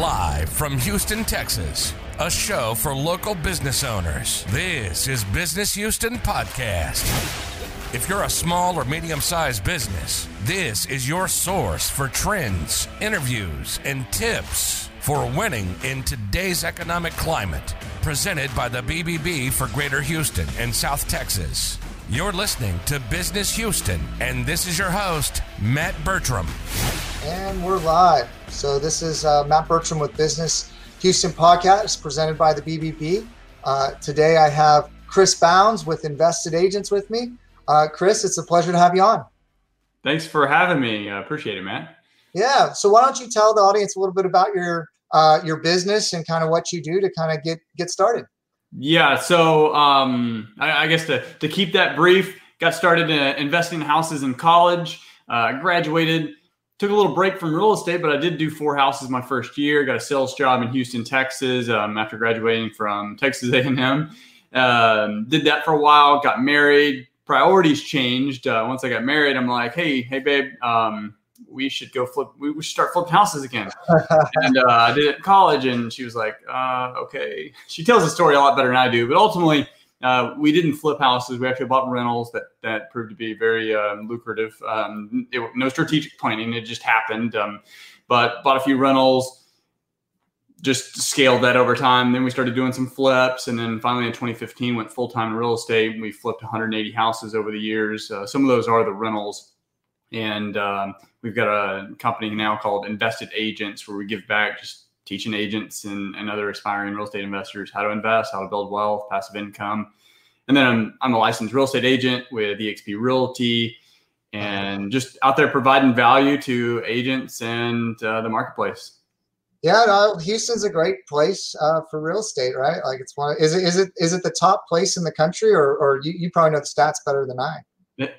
Live from Houston, Texas, a show for local business owners. This is Business Houston Podcast. If you're a small or medium sized business, this is your source for trends, interviews, and tips for winning in today's economic climate. Presented by the BBB for Greater Houston and South Texas. You're listening to Business Houston, and this is your host, Matt Bertram. And we're live. So, this is uh, Matt Bertram with Business Houston Podcast presented by the BBB. Uh, today, I have Chris Bounds with Invested Agents with me. Uh, Chris, it's a pleasure to have you on. Thanks for having me. I appreciate it, Matt. Yeah. So, why don't you tell the audience a little bit about your uh, your business and kind of what you do to kind of get get started? Yeah. So um, I, I, guess to, to keep that brief, got started uh, investing in houses in college, uh, graduated, took a little break from real estate, but I did do four houses my first year. Got a sales job in Houston, Texas, um, after graduating from Texas A&M. Um, did that for a while. Got married. Priorities changed. Uh, once I got married, I'm like, hey, hey, babe. Um, we should go flip. We should start flipping houses again. and uh, I did it in college, and she was like, uh, "Okay." She tells the story a lot better than I do, but ultimately, uh, we didn't flip houses. We actually bought rentals that that proved to be very um, lucrative. Um, it, no strategic planning; it just happened. Um, but bought a few rentals. Just scaled that over time. Then we started doing some flips, and then finally in 2015 went full time in real estate. We flipped 180 houses over the years. Uh, some of those are the rentals and um, we've got a company now called Invested Agents where we give back just teaching agents and, and other aspiring real estate investors how to invest, how to build wealth, passive income. And then I'm, I'm a licensed real estate agent with EXP Realty and just out there providing value to agents and uh, the marketplace. Yeah, no, Houston's a great place uh, for real estate, right? Like it's one. Is it is it is it the top place in the country, or or you, you probably know the stats better than I?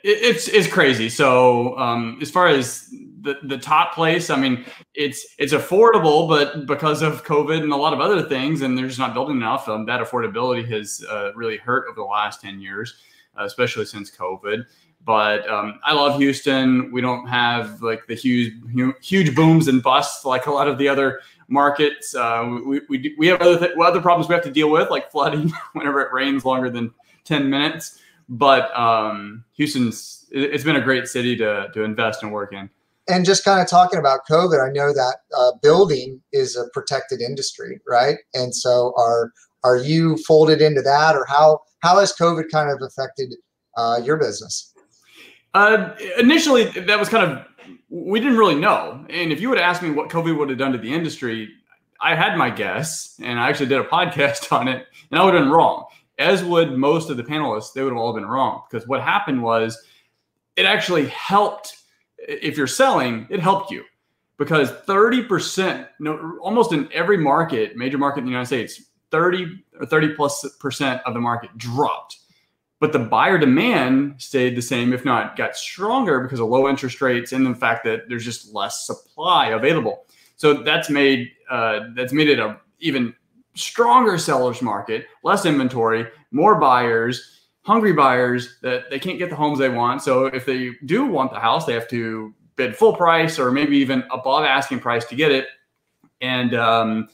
it's it's crazy. So um, as far as the the top place, I mean, it's it's affordable, but because of COVID and a lot of other things, and they're just not building enough, um, that affordability has uh, really hurt over the last ten years, uh, especially since COVID. But um, I love Houston. We don't have like the huge huge booms and busts like a lot of the other markets. Uh, we, we, we have other th- other problems we have to deal with, like flooding whenever it rains longer than ten minutes. But um, Houston's it's been a great city to to invest and work in. And just kind of talking about COVID, I know that uh, building is a protected industry, right? And so are are you folded into that, or how how has COVID kind of affected uh, your business? Uh, initially, that was kind of we didn't really know. And if you would ask me what COVID would have done to the industry, I had my guess, and I actually did a podcast on it, and I would have been wrong as would most of the panelists, they would have all been wrong because what happened was it actually helped. If you're selling, it helped you because 30%, no, almost in every market, major market in the United States, 30 or 30 plus percent of the market dropped. But the buyer demand stayed the same, if not got stronger because of low interest rates and the fact that there's just less supply available. So that's made uh, that's made it a even stronger sellers market, less inventory, more buyers, hungry buyers that they can't get the homes they want. So if they do want the house, they have to bid full price or maybe even above asking price to get it. And um,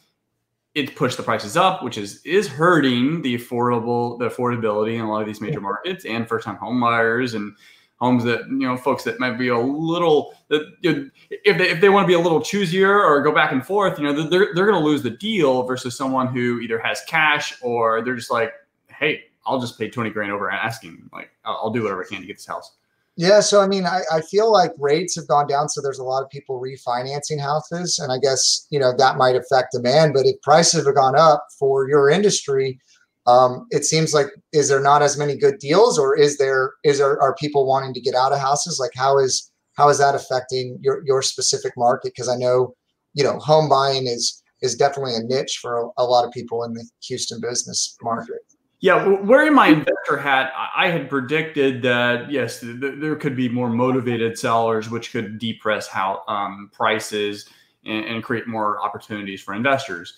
it pushed the prices up, which is is hurting the affordable the affordability in a lot of these major markets and first time home buyers and homes that you know folks that might be a little that you know, if they if they want to be a little choosier or go back and forth you know they're they're going to lose the deal versus someone who either has cash or they're just like hey i'll just pay 20 grand over asking like i'll, do whatever i can to get this house. Yeah so i mean I, I feel like rates have gone down so there's a lot of people refinancing houses and i guess you know that might affect demand but if prices have gone up for your industry um, it seems like is there not as many good deals or is there is there are people wanting to get out of houses? Like how is how is that affecting your your specific market? Because i know you know home buying is is definitely a niche for a, a lot of people in the houston business market yeah wearing my investor hat i had predicted that yes th- there could be more motivated sellers which could depress how um, prices and, and create more opportunities for investors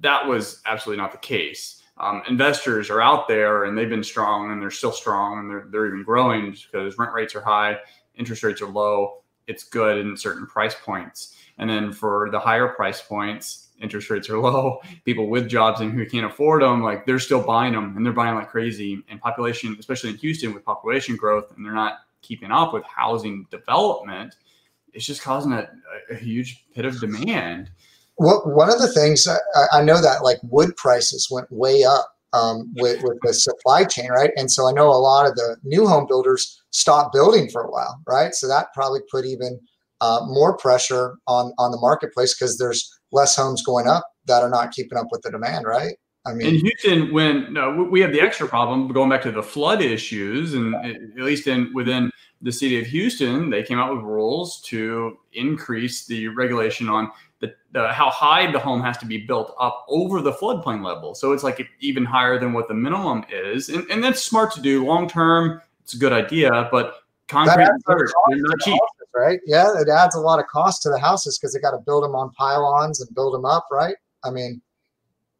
that was absolutely not the case um, investors are out there and they've been strong and they're still strong and they're, they're even growing because rent rates are high, interest rates are low. It's good in certain price points. And then for the higher price points, interest rates are low. People with jobs and who can't afford them, like they're still buying them and they're buying like crazy. And population, especially in Houston with population growth, and they're not keeping up with housing development, it's just causing a, a huge pit of demand. Well, one of the things I, I know that like wood prices went way up um, with, with the supply chain, right? And so I know a lot of the new home builders stopped building for a while, right? So that probably put even uh, more pressure on on the marketplace because there's less homes going up that are not keeping up with the demand, right? I mean, in Houston, when no, we have the extra problem going back to the flood issues, and at least in within the city of Houston, they came out with rules to increase the regulation on the, the, how high the home has to be built up over the floodplain level. So it's like even higher than what the minimum is, and, and that's smart to do long term. It's a good idea, but concrete they're not cheap. Right? Yeah, it adds a lot of cost to the houses because they got to build them on pylons and build them up, right? I mean,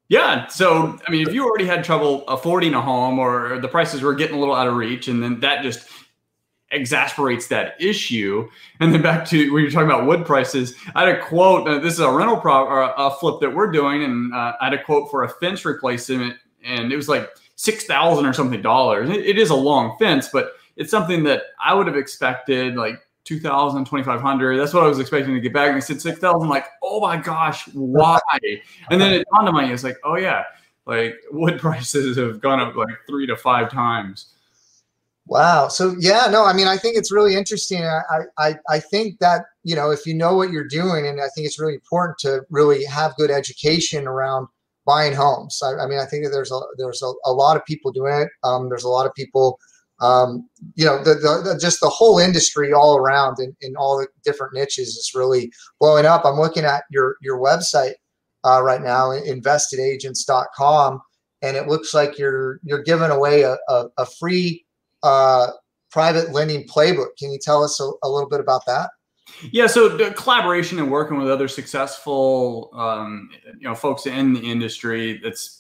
yeah. So, I mean, if you already had trouble affording a home or the prices were getting a little out of reach, and then that just exasperates that issue. And then back to when you're talking about wood prices, I had a quote. Uh, this is a rental pro or a flip that we're doing, and uh, I had a quote for a fence replacement, and it was like six thousand or something dollars. It, it is a long fence, but it's something that I would have expected like 2000 2500 that's what i was expecting to get back and they said 6000 like oh my gosh why and then it dawned on me it's like oh yeah like wood prices have gone up like three to five times Wow. So yeah, no, I mean, I think it's really interesting. I, I, I think that, you know, if you know what you're doing, and I think it's really important to really have good education around buying homes. I, I mean, I think that there's a, there's a, a lot of people doing it. Um, there's a lot of people, um, you know, the, the, the, just the whole industry all around in, in all the different niches is really blowing up. I'm looking at your, your website uh, right now, investedagents.com, and it looks like you're, you're giving away a, a, a free uh, private lending playbook. Can you tell us a, a little bit about that? Yeah, so collaboration and working with other successful, um, you know, folks in the industry. That's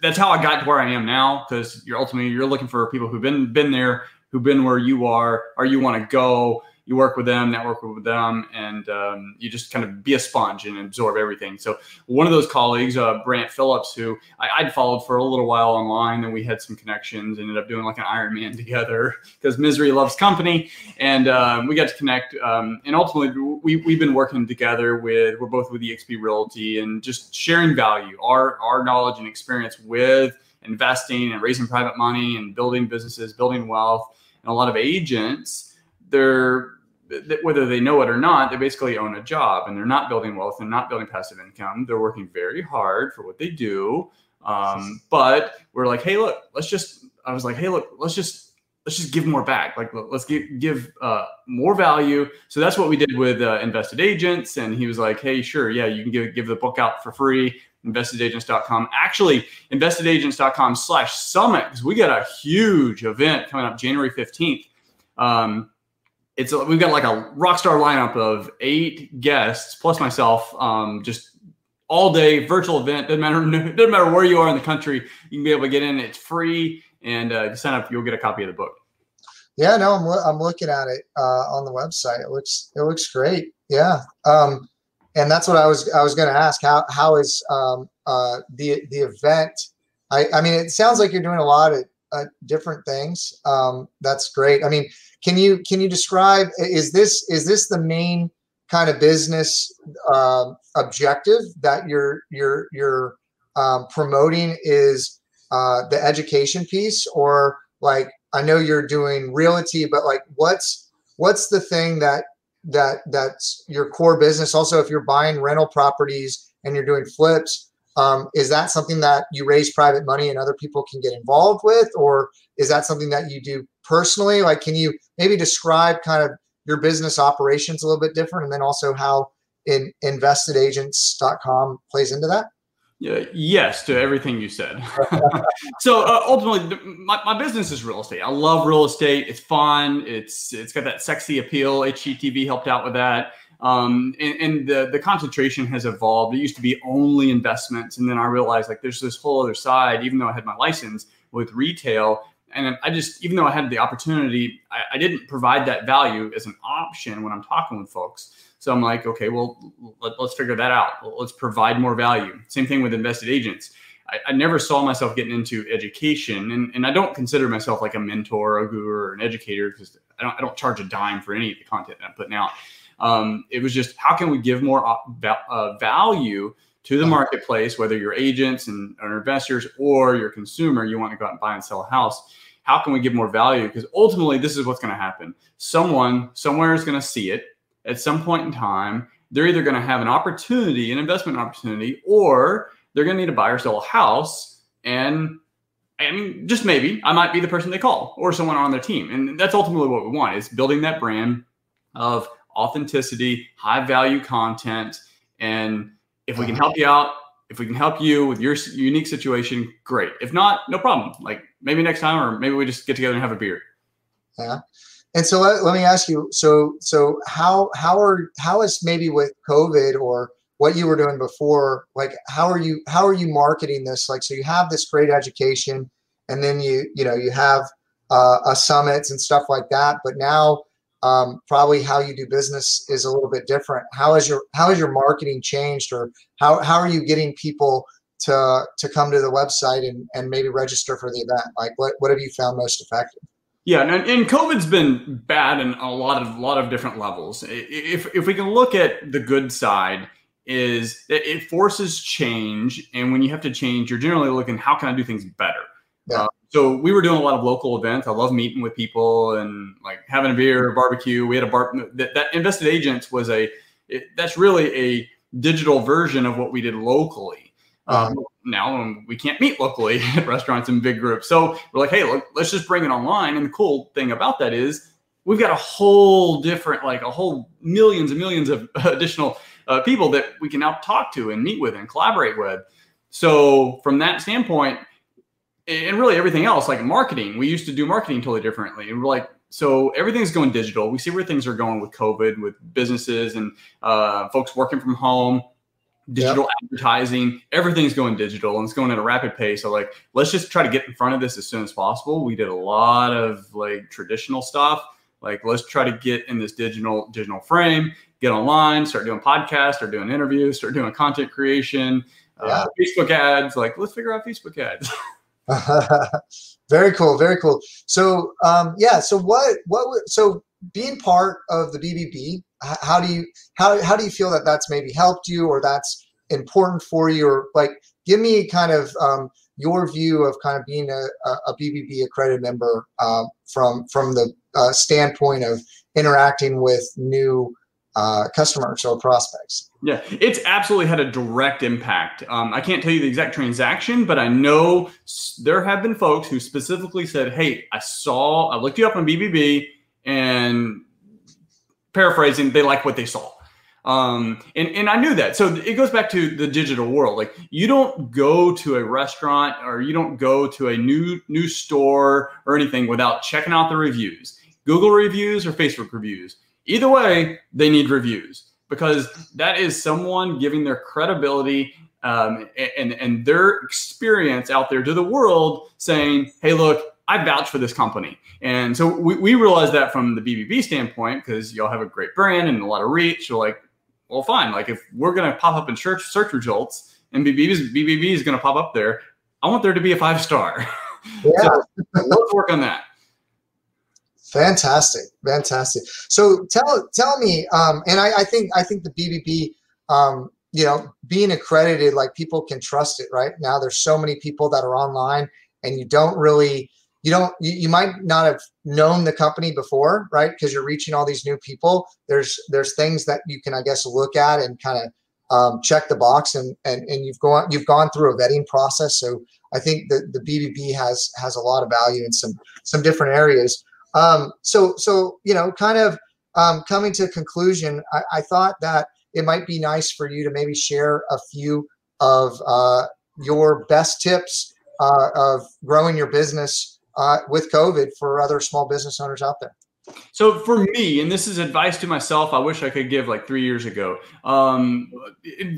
that's how I got to where I am now. Because you're ultimately you're looking for people who've been been there, who've been where you are, or you want to go you work with them, network with them, and um, you just kind of be a sponge and absorb everything. So one of those colleagues, uh, Brant Phillips, who I, would followed for a little while online, and we had some connections. Ended up doing like an Ironman together because misery loves company, and uh, we got to connect. Um, and ultimately, we we've been working together with we're both with EXP Realty and just sharing value, our our knowledge and experience with investing and raising private money and building businesses, building wealth, and a lot of agents they're whether they know it or not, they basically own a job and they're not building wealth and not building passive income. They're working very hard for what they do. Um, but we're like, hey, look, let's just. I was like, hey, look, let's just let's just give more back. Like, let's give give uh, more value. So that's what we did with uh, Invested Agents. And he was like, hey, sure, yeah, you can give give the book out for free. Investedagents.com. Actually, investedagents.com slash summit because we got a huge event coming up January 15th. Um, it's a, we've got like a rock star lineup of eight guests plus myself. Um, just all day virtual event. Doesn't matter doesn't matter where you are in the country. You can be able to get in. It's free, and uh, sign up, you'll get a copy of the book. Yeah, no, I'm I'm looking at it uh, on the website. It looks it looks great. Yeah, um, and that's what I was I was going to ask. How how is um, uh, the the event? I I mean, it sounds like you're doing a lot of uh, different things. Um, that's great. I mean, can you can you describe is this is this the main kind of business uh, objective that you're you're you're um, promoting is uh, the education piece or like I know you're doing realty, but like what's what's the thing that that that's your core business? Also, if you're buying rental properties and you're doing flips, um, is that something that you raise private money and other people can get involved with, or is that something that you do personally? Like, can you maybe describe kind of your business operations a little bit different, and then also how in investedagents.com plays into that? Yeah, yes to everything you said. so uh, ultimately, my, my business is real estate. I love real estate. It's fun. It's it's got that sexy appeal. HGTV helped out with that. Um, and, and, the, the concentration has evolved. It used to be only investments. And then I realized like there's this whole other side, even though I had my license with retail, and I just, even though I had the opportunity, I, I, didn't provide that value as an option when I'm talking with folks. So I'm like, okay, well, let, us figure that out. Let's provide more value. Same thing with invested agents. I, I, never saw myself getting into education, and, and I don't consider myself like a mentor, a guru, or an educator because I don't, I don't charge a dime for any of the content that I'm putting out. Um, it was just how can we give more uh, value to the marketplace, whether you're agents and or investors or your consumer, you want to go out and buy and sell a house. How can we give more value? Because ultimately, this is what's going to happen. Someone somewhere is going to see it at some point in time, they're either going to have an opportunity, an investment opportunity, or they're going to need to buy or sell a house. And I mean, just maybe I might be the person they call or someone on their team. And that's ultimately what we want is building that brand of authenticity, high value content. And if we can help you out, if we can help you with your unique situation, great. If not, no problem. Like maybe next time, or maybe we just get together and have a beer. Yeah. And so let, let me ask you. So so how how are how is maybe with COVID or what you were doing before? Like how are you how are you marketing this? Like so you have this great education, and then you you know you have uh, a summits and stuff like that. But now um, probably how you do business is a little bit different. How is your how has your marketing changed, or how how are you getting people to to come to the website and and maybe register for the event? Like what what have you found most effective? Yeah, and, and COVID's been bad in a lot of lot of different levels. If if we can look at the good side, is that it forces change, and when you have to change, you're generally looking how can I do things better. Yeah. Uh, so we were doing a lot of local events. I love meeting with people and like having a beer, barbecue. We had a bar that, that invested agents was a it, that's really a digital version of what we did locally. Uh-huh. Um, now we can't meet locally at restaurants in big groups. So we're like, hey, look, let's just bring it online. And the cool thing about that is we've got a whole different, like a whole millions and millions of additional uh, people that we can now talk to and meet with and collaborate with. So from that standpoint, and really everything else, like marketing, we used to do marketing totally differently. And we're like, so everything's going digital. We see where things are going with COVID, with businesses and uh, folks working from home digital yep. advertising everything's going digital and it's going at a rapid pace so like let's just try to get in front of this as soon as possible we did a lot of like traditional stuff like let's try to get in this digital digital frame get online start doing podcasts start doing interviews start doing content creation uh, yeah. uh, facebook ads like let's figure out facebook ads very cool very cool. So um yeah so what what so being part of the bbb how do you how how do you feel that that's maybe helped you or that's important for you? Or like give me kind of um, your view of kind of being a, a BBB accredited member uh, from from the uh, standpoint of interacting with new uh, customers or prospects. Yeah, it's absolutely had a direct impact. Um, I can't tell you the exact transaction, but I know there have been folks who specifically said, "Hey, I saw, I looked you up on BBB, and paraphrasing, they like what they saw. Um, and, and I knew that. So it goes back to the digital world. Like you don't go to a restaurant or you don't go to a new new store or anything without checking out the reviews. Google reviews or Facebook reviews. Either way, they need reviews because that is someone giving their credibility um, and, and their experience out there to the world saying, hey, look, I vouch for this company. And so we, we realized that from the BBB standpoint, because y'all have a great brand and a lot of reach. We're like, well, fine. Like if we're going to pop up in search, search results and BBB, BBB is going to pop up there, I want there to be a five star. Yeah. so let's work on that. Fantastic, fantastic. So tell tell me, um, and I, I think I think the BBB, um, you know, being accredited, like people can trust it. Right now, there's so many people that are online, and you don't really you don't you, you might not have known the company before right because you're reaching all these new people there's there's things that you can i guess look at and kind of um, check the box and, and and you've gone you've gone through a vetting process so i think that the bbb has has a lot of value in some some different areas um, so so you know kind of um, coming to a conclusion I, I thought that it might be nice for you to maybe share a few of uh, your best tips uh, of growing your business uh, with COVID for other small business owners out there? So for me, and this is advice to myself, I wish I could give like three years ago. Um,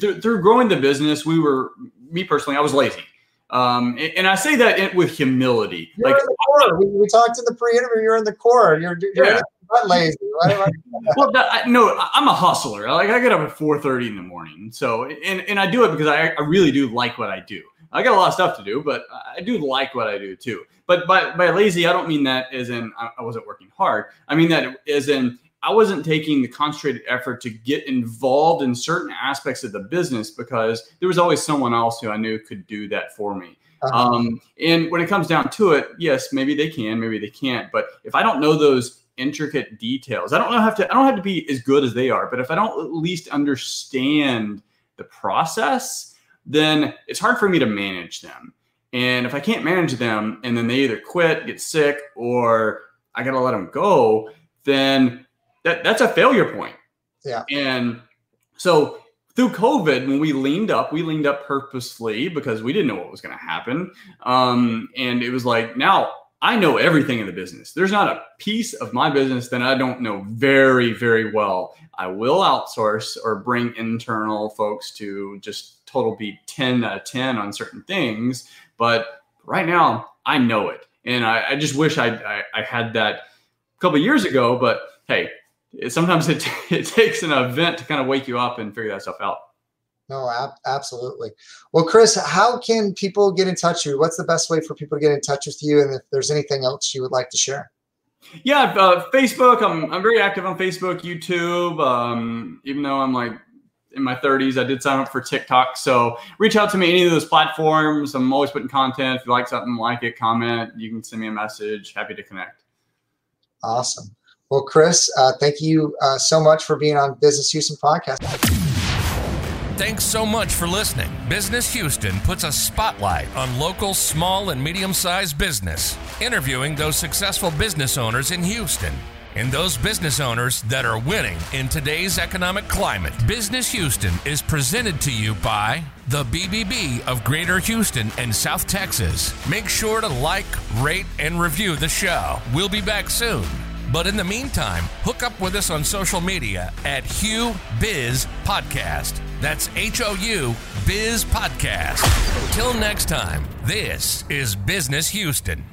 through growing the business, we were me personally, I was lazy. Um, and, and I say that with humility. You're like in the core. We, we talked in the pre-interview. You're in the core. You're, you're Yeah. not lazy. Right? well, that, I, no, I'm a hustler. Like I get up at 4:30 in the morning. So, and and I do it because I, I really do like what I do. I got a lot of stuff to do, but I do like what I do too. But by by lazy, I don't mean that as in I I wasn't working hard. I mean that as in I wasn't taking the concentrated effort to get involved in certain aspects of the business because there was always someone else who I knew could do that for me. Uh-huh. Um, and when it comes down to it, yes, maybe they can, maybe they can't. But if I don't know those intricate details, I don't have to. I don't have to be as good as they are. But if I don't at least understand the process, then it's hard for me to manage them. And if I can't manage them, and then they either quit, get sick, or I gotta let them go, then that that's a failure point. Yeah. And so through COVID, when we leaned up, we leaned up purposefully because we didn't know what was going to happen. Um, and it was like, now I know everything in the business. There's not a piece of my business that I don't know very, very well. I will outsource or bring internal folks to just total be 10 out of 10 on certain things. But right now, I know it. And I, I just wish I, I, I had that a couple years ago. But hey, it, sometimes it, it takes an event to kind of wake you up and figure that stuff out. No, ab- absolutely. Well, Chris, how can people get in touch with you? What's the best way for people to get in touch with you? And if there's anything else you would like to share? Yeah, uh, Facebook. I'm I'm very active on Facebook, YouTube. Um, even though I'm like in my 30s, I did sign up for TikTok. So reach out to me any of those platforms. I'm always putting content. If you like something, like it, comment. You can send me a message. Happy to connect. Awesome. Well, Chris, uh, thank you uh, so much for being on Business Houston podcast. Thanks so much for listening. Business Houston puts a spotlight on local small and medium sized business, interviewing those successful business owners in Houston and those business owners that are winning in today's economic climate. Business Houston is presented to you by the BBB of Greater Houston and South Texas. Make sure to like, rate, and review the show. We'll be back soon. But in the meantime, hook up with us on social media at HOU Biz Podcast. That's H O U Biz Podcast. Till next time, this is Business Houston.